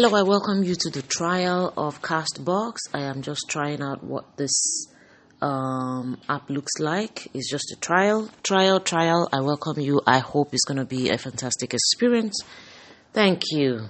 Hello, I welcome you to the trial of Castbox. I am just trying out what this um, app looks like. It's just a trial, trial, trial. I welcome you. I hope it's going to be a fantastic experience. Thank you.